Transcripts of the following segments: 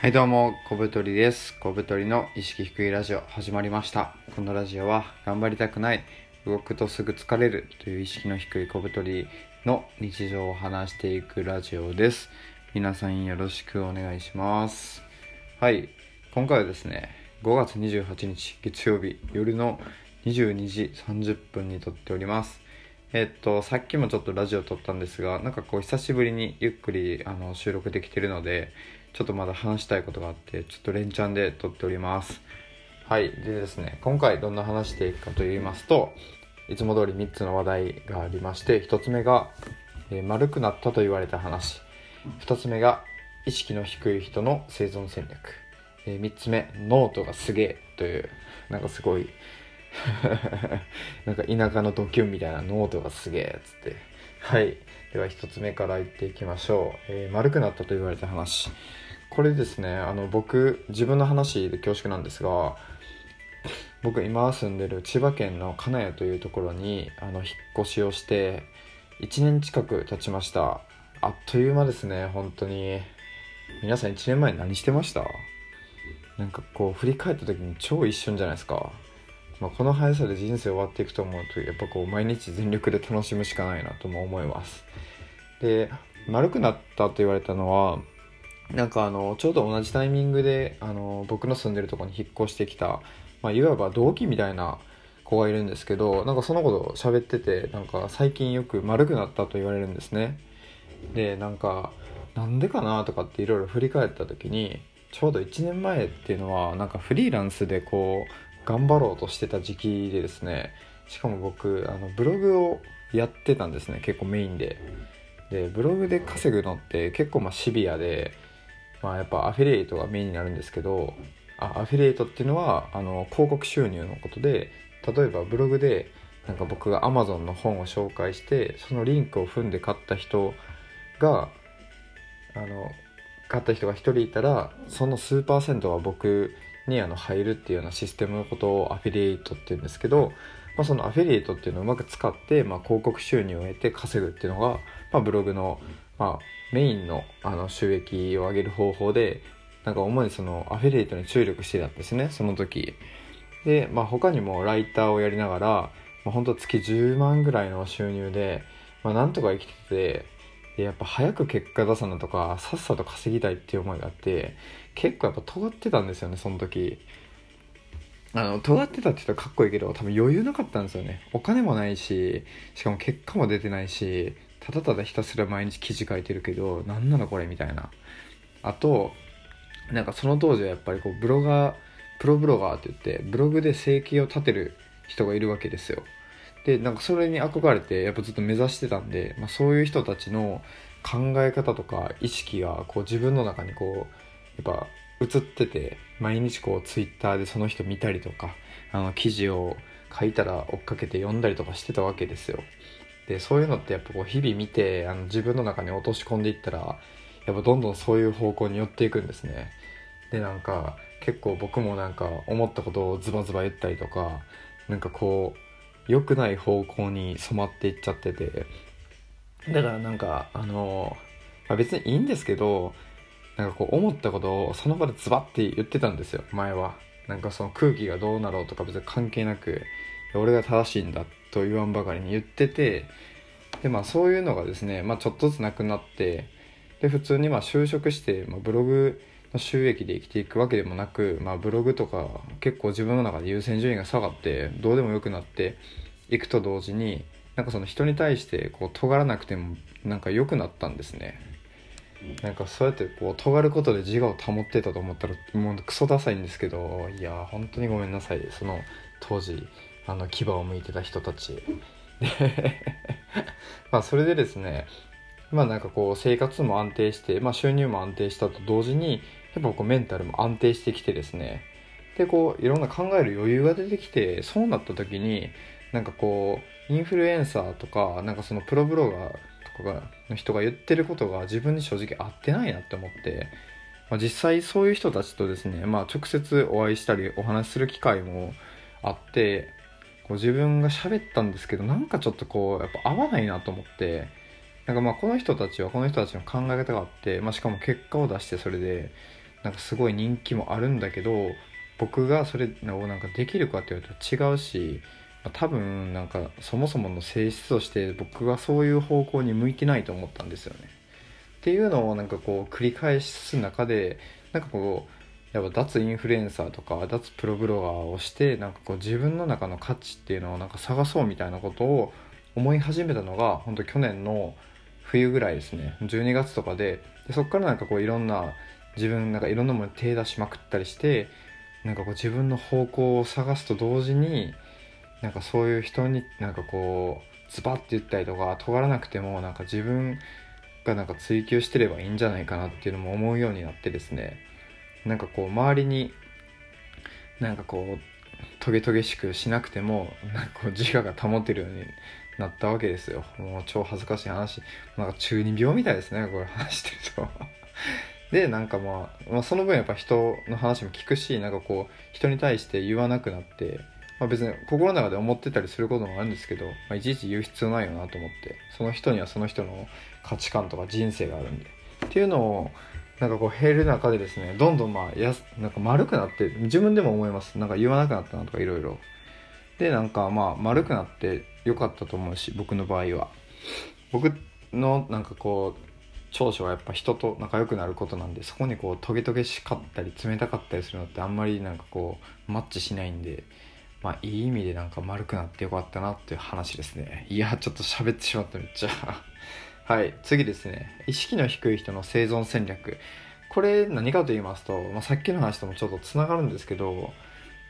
はいどうも、小太りです。小太りの意識低いラジオ始まりました。このラジオは頑張りたくない、動くとすぐ疲れるという意識の低い小太りの日常を話していくラジオです。皆さんよろしくお願いします。はい、今回はですね、5月28日月曜日夜の22時30分に撮っております。えっと、さっきもちょっとラジオ撮ったんですが、なんかこう久しぶりにゆっくりあの収録できてるので、ちょっとまだ話したいことがあって、ちょっと連チャンで撮っております。はい。でですね、今回どんな話していくかと言いますと、いつも通り3つの話題がありまして、1つ目が、えー丸くなったと言われた話。2つ目が、意識の低い人の生存戦略。え3つ目、ノートがすげえという、なんかすごい、なんか田舎のドキュンみたいなノートがすげえっつって。はい。では1つ目から言っていきましょう。えー丸くなったと言われた話。これですね、あの僕、自分の話で恐縮なんですが、僕今住んでる千葉県の金谷というところにあの引っ越しをして1年近く経ちましたあっという間ですね本当に皆さん1年前何してました？なんかこう振り返った時に超一瞬じゃないですか、まあ、この速さで人生終わっていくと思うとやっぱこう毎日全力で楽しむしかないなとも思います。で丸くなったと言われたのはなんかあのちょうど同じタイミングであの僕の住んでるとこに引っ越してきた、まあ、いわば同期みたいな子がいるんですけどなんかその子と喋っててなんか最近よく丸くなったと言われるんですね。でなんかなんでかなとかっていろいろ振り返った時にちょうど1年前っていうのはなんかフリーランスでこう頑張ろうとしてた時期でですねしかも僕あのブログをやってたんですね結構メインで。でブログで稼ぐのって結構まあシビアでまあやっぱアフィリエイトがメインになるんですけどあアフィリエイトっていうのはあの広告収入のことで例えばブログでなんか僕が Amazon の本を紹介してそのリンクを踏んで買った人があの買った人が1人いたらその数パーセントは僕にあの入るっていうようなシステムのことをアフィリエイトっていうんですけど、まあ、そのアフィリエイトっていうのをうまく使って、まあ、広告収入を得て稼ぐっていうのが、まあ、ブログの、まあ、メインのあの収益を上げる方法でなんか主にそのアフィリエイトに注力してたんですねその時。で、まあ、他にもライターをやりながら、まあ、本当月10万ぐらいの収入で、まあ、なんとか生きててでやっぱ早く結果出さなとかさっさと稼ぎたいっていう思いがあって結構やっぱ尖ってたんですよねその時。あの尖ってたって言ったらかっこいいけど多分余裕なかったんですよね。お金もないししかも結果も出てないしただただひたすら毎日記事書いてるけど何なのこれみたいな。あとなんかその当時はやっぱりこうブロガープロブロガーって言ってブログで生計を立てる人がいるわけですよ。でなんかそれに憧れてやっぱずっと目指してたんで、まあ、そういう人たちの考え方とか意識がこう自分の中にこうやっぱ映ってて毎日こうツイッターでその人見たりとかあの記事を書いたら追っかけて読んだりとかしてたわけですよ。でそういうのってやっぱこう日々見てあの自分の中に落とし込んでいったらやっぱどんどんそういう方向に寄っていくんですね。でなんか結構僕もなんか思ったことをズバズバ言ったりとかなんかこう良くない方向に染まっていっちゃってて。だからなんかあの、まあ、別にいいんですけどなんかこう思ったことをその場でズバッて言ってたんですよ前は。なんかその空気がどうなろうとか別に関係なく俺が正しいんだと言わんばかりに言っててでまあそういうのがですね、まあ、ちょっとずつなくなってで普通にまあ就職して、まあ、ブログの収益で生きていくわけでもなく、まあ、ブログとか結構自分の中で優先順位が下がってどうでもよくなっていくと同時になんかその人に対してこう尖らなくてもなんか良くなったんですね。なんかそうやってこう尖ることで自我を保ってたと思ったらもうクソダサいんですけどいや本当にごめんなさい。その当時あの牙を向いてた人たち。で まあそれでですねまあなんかこう生活も安定して、まあ、収入も安定したと同時にやっぱこうメンタルも安定してきてですね。でこういろんな考える余裕が出てきてそうなった時になんかこうインフルエンサーとかなんかそのプロブロガーとかがの人が言ってることが自分に正直合ってないなって思って、まあ、実際そういう人たちとですね、まあ、直接お会いしたりお話しする機会もあってこう自分が喋ったんですけどなんかちょっとこうやっぱ合わないなと思ってなんかまあこの人たちはこの人たちの考え方があって、まあ、しかも結果を出してそれでなんかすごい人気もあるんだけど僕がそれをなんかできるかって言われたら違うし多分なんかそもそもの性質として僕がそういう方向に向いてないと思ったんですよね。っていうのをなんかこう繰り返す中でなんかこうやっぱ脱インフルエンサーとか脱プロブロガーをしてなんかこう自分の中の価値っていうのをなんか探そうみたいなことを思い始めたのが本当去年の冬ぐらいですね12月とかででそこからなんかこういろんな自分なんかいろんなものに手出しまくったりしてなんかこう自分の方向を探すと同時になんかそういう人になんかこうズバッて言ったりとか尖らなくてもなんか自分がなんか追求してればいいんじゃないかなっていうのも思うようになってですね。なんかこう周りになんかこうトゲトゲしくしなくてもなんかこう自我が保てるようになったわけですよ。もう超恥ずかしい話。なんか中二病みたいですねこれ話してると。でなんかまあ、まあ、その分やっぱ人の話も聞くしなんかこう人に対して言わなくなってまあ、別に心の中で思ってたりすることもあるんですけど、まあ、いちいち言う必要ないよなと思ってその人にはその人の価値観とか人生があるんで。っていうのをなんかこう減る中でですねどんどんまあやなんか丸くなって自分でも思います。なんか言わなくなったなとかいろいろでなんかまあ丸くなってよかったと思うし僕の場合は。僕のなんかこう長所はやっぱ人と仲良くなることなんでそこにこうトゲトゲしかったり冷たかったりするのってあんまりなんかこうマッチしないんで。まあいい意味でなんか丸くなってよかったなっていう話ですね。いやちょっと喋ってしまっためっちゃ。はい次ですね。意識の低い人の生存戦略。これ何かと言いますと、まあ、さっきの話ともちょっとつながるんですけど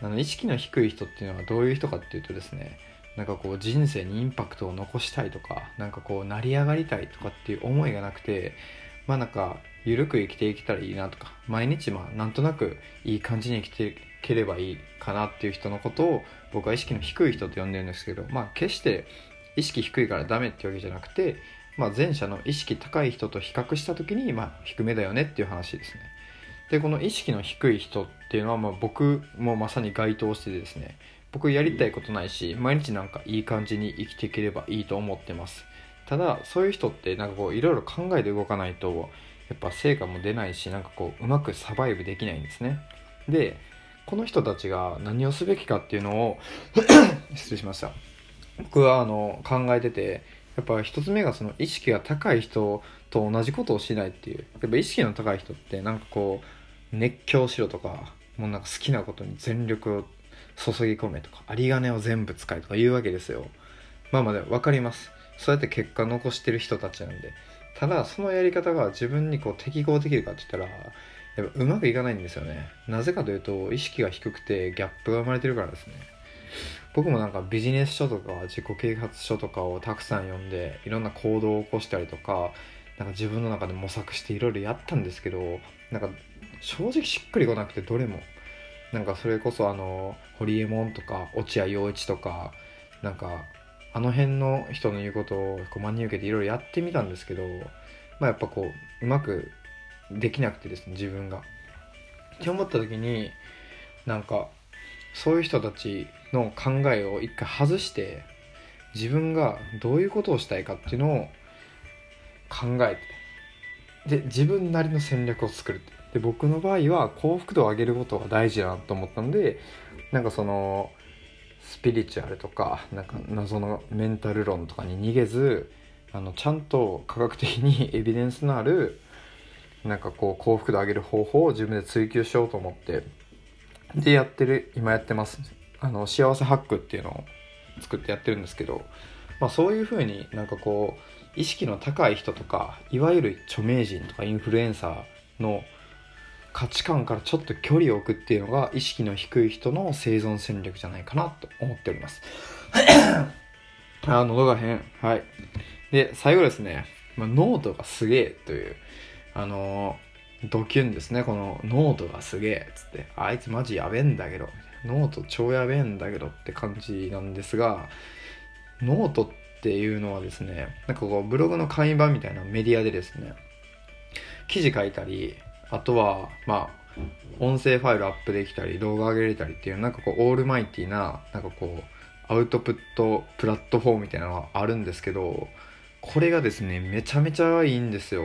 あの意識の低い人っていうのはどういう人かっていうとですねなんかこう人生にインパクトを残したいとかなんかこう成り上がりたいとかっていう思いがなくてまあなんか緩く生きていけたらいいなとか毎日まあなんとなくいい感じに生きてければいいかなっていう人のことを僕は意識の低い人と呼んでるんですけどまあ決して意識低いからダメってわけじゃなくて、まあ、前者の意識高い人と比較した時にまあ低めだよねっていう話ですね。でこの意識の低い人っていうのはまあ僕もまさに該当してですね僕やりたいことないし毎日なんかいい感じに生きていければいいと思ってます。ただそういう人ってなんかこういろいろ考えて動かないとやっぱ成果も出ないしなんかこううまくサバイブできないんですね。でこの人たちが何をすべきかっていうのを 失礼しました。僕はあの考えててやっぱ一つ目がその意識が高い人と同じことをしないっていう。やっぱ意識の高い人ってなんかこう熱狂しろとかもうなんか好きなことに全力を注ぎ込めとか有り金を全部使えとか言うわけですよ。まあまあでも分かります。そうやって結果残してる人たちなんで。ただそのやり方が自分にこう適合できるかって言ったらやっぱうまくいかないんですよね。なぜかというと意識が低くてギャップが生まれてるからですね。僕もなんかビジネス書とか自己啓発書とかをたくさん読んでいろんな行動を起こしたりとかなんか自分の中で模索していろいろやったんですけどなんか正直しっくりこなくてどれも。なんかそれこそあの堀江門とか落合陽一とかなんかあの辺の人の言うことをこう真に受けていろいろやってみたんですけどまあやっぱこううまくできなくてですね自分が。って思った時になんかそういう人たちの考えを一回外して自分がどういうことをしたいかっていうのを考えてで自分なりの戦略を作るで僕の場合は幸福度を上げることが大事だなと思ったのでなんかそのスピリチュアルとかなんか謎のメンタル論とかに逃げずあのちゃんと科学的に エビデンスのあるなんかこう幸福度上げる方法を自分で追求しようと思ってでやってる今やってます。あの幸せハックっていうのを作ってやってるんですけど、まあ、そういうふうになんかこう意識の高い人とかいわゆる著名人とかインフルエンサーの価値観からちょっと距離を置くっていうのが意識の低い人の生存戦略じゃないかなと思っております。あ喉が変。はい。で最後ですね、まあ、ノートがすげえという。あのー、ドキュンですね、このノートがすげえっつって、あいつマジやべえんだけど、ノート超やべえんだけどって感じなんですが、ノートっていうのはですね、なんかこうブログの簡易版みたいなメディアでですね、記事書いたり、あとは、まあ、音声ファイルアップできたり、動画上げれたりっていう、なんかこう、オールマイティな、なんかこう、アウトプットプラットフォームみたいなのがあるんですけど、これがですね、めちゃめちゃいいんですよ。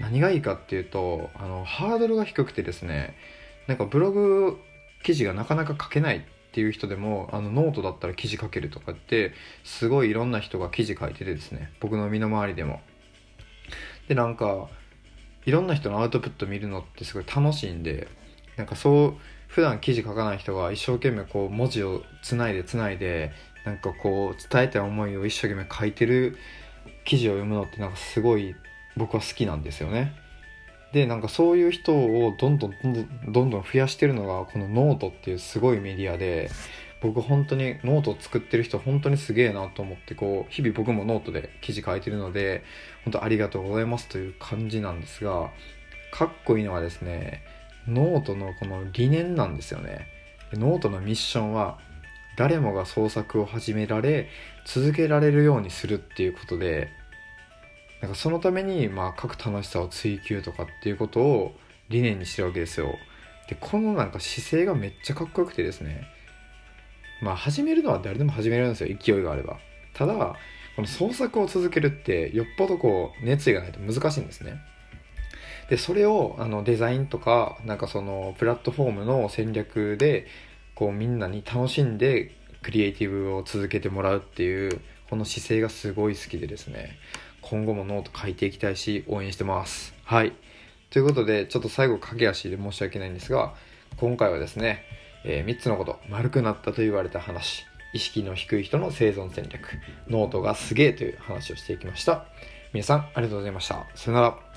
何がいいかっていうとあのハードルが低くてですねなんかブログ記事がなかなか書けないっていう人でもあのノートだったら記事書けるとかってすごいいろんな人が記事書いててですね僕の身の回りでも。でなんかいろんな人のアウトプット見るのってすごい楽しいんでなんかそう普段記事書かない人が一生懸命こう文字をつないでつないでなんかこう伝えたい思いを一生懸命書いてる記事を読むのってなんかすごい僕は好きなんですよね。でなんかそういう人をどんどんどんどんどん増やしてるのがこのノートっていうすごいメディアで僕本当にノートを作ってる人本当にすげえなと思ってこう日々僕もノートで記事書いてるので本当ありがとうございますという感じなんですがかっこいいのはですねノートのこの理念なんですよねノートのミッションは誰もが創作を始められ続けられるようにするっていうことでなんかそのためにまあ書く楽しさを追求とかっていうことを理念にしてるわけですよ。でこのなんか姿勢がめっちゃかっこよくてですね。まあ始めるのは誰でも始めるんですよ。勢いがあれば。ただこの創作を続けるってよっぽどこう熱意がないと難しいんですね。でそれをあのデザインとかなんかそのプラットフォームの戦略でこうみんなに楽しんでクリエイティブを続けてもらうっていうこの姿勢がすごい好きでですね。今後もノート書いていきたいし応援してます。はい。ということでちょっと最後駆け足で申し訳ないんですが今回はですね、えー、3つのこと丸くなったと言われた話意識の低い人の生存戦略ノートがすげえという話をしていきました。皆さんありがとうございました。さよなら。